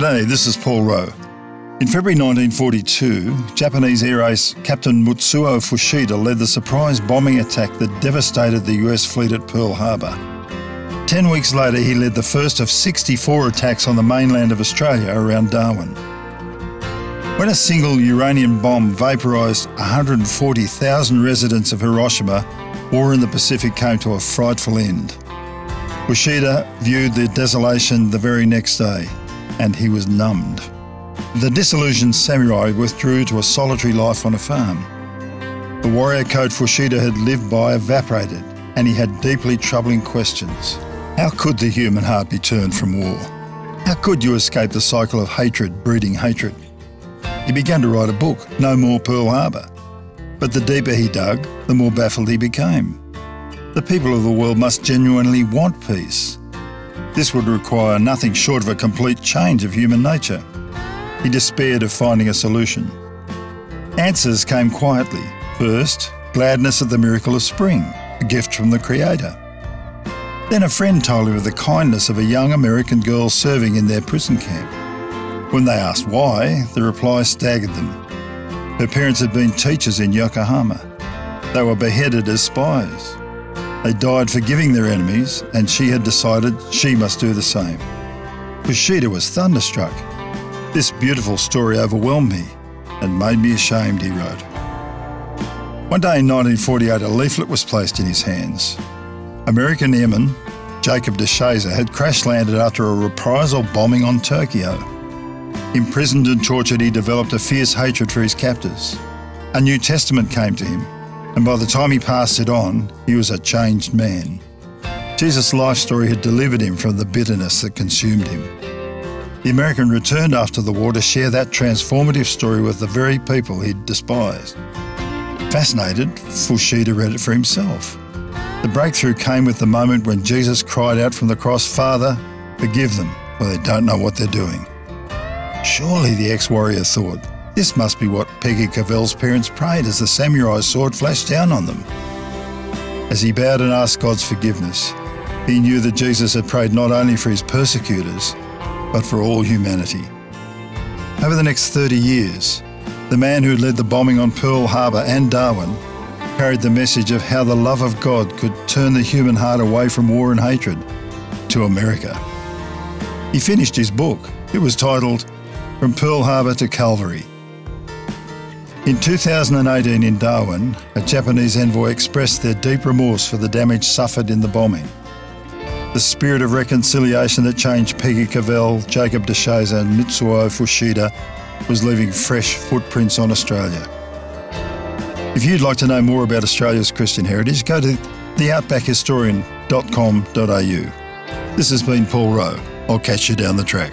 G'day, this is Paul Rowe. In February 1942, Japanese air ace Captain Mitsuo Fuchida led the surprise bombing attack that devastated the US fleet at Pearl Harbor. Ten weeks later, he led the first of 64 attacks on the mainland of Australia around Darwin. When a single uranium bomb vaporised 140,000 residents of Hiroshima, war in the Pacific came to a frightful end. Fuchida viewed the desolation the very next day, and he was numbed. The disillusioned samurai withdrew to a solitary life on a farm. The warrior code Fuchida had lived by evaporated, and he had deeply troubling questions. How could the human heart be turned from war? How could you escape the cycle of hatred breeding hatred? He began to write a book, No More Pearl Harbor. But the deeper he dug, the more baffled he became. The people of the world must genuinely want peace. This would require nothing short of a complete change of human nature. He despaired of finding a solution. Answers came quietly. First, gladness at the miracle of spring, a gift from the Creator. Then a friend told him of the kindness of a young American girl serving in their prison camp. When they asked why, the reply staggered them. Her parents had been teachers in Yokohama. They were beheaded as spies. They died forgiving their enemies, and she had decided she must do the same. Fuchida was thunderstruck. This beautiful story overwhelmed me and made me ashamed, he wrote. One day in 1948, a leaflet was placed in his hands. American airman Jacob DeShazer had crash landed after a reprisal bombing on Tokyo. Imprisoned and tortured, he developed a fierce hatred for his captors. A New Testament came to him, and by the time he passed it on, he was a changed man. Jesus' life story had delivered him from the bitterness that consumed him. The American returned after the war to share that transformative story with the very people he'd despised. Fascinated, Fuchida read it for himself. The breakthrough came with the moment when Jesus cried out from the cross, Father, forgive them, for they don't know what they're doing. Surely, the ex warrior thought, this must be what Peggy Covell's parents prayed as the samurai's sword flashed down on them. As he bowed and asked God's forgiveness, he knew that Jesus had prayed not only for his persecutors, but for all humanity. Over the next 30 years, the man who led the bombing on Pearl Harbor and Darwin carried the message of how the love of God could turn the human heart away from war and hatred to America. He finished his book. It was titled from Pearl Harbor to Calvary. In 2018 in Darwin, a Japanese envoy expressed their deep remorse for the damage suffered in the bombing. The spirit of reconciliation that changed Peggy Covell, Jacob DeShazer, and Mitsuo Fuchida was leaving fresh footprints on Australia. If you'd like to know more about Australia's Christian heritage, go to theoutbackhistorian.com.au. This has been Paul Rowe. I'll catch you down the track.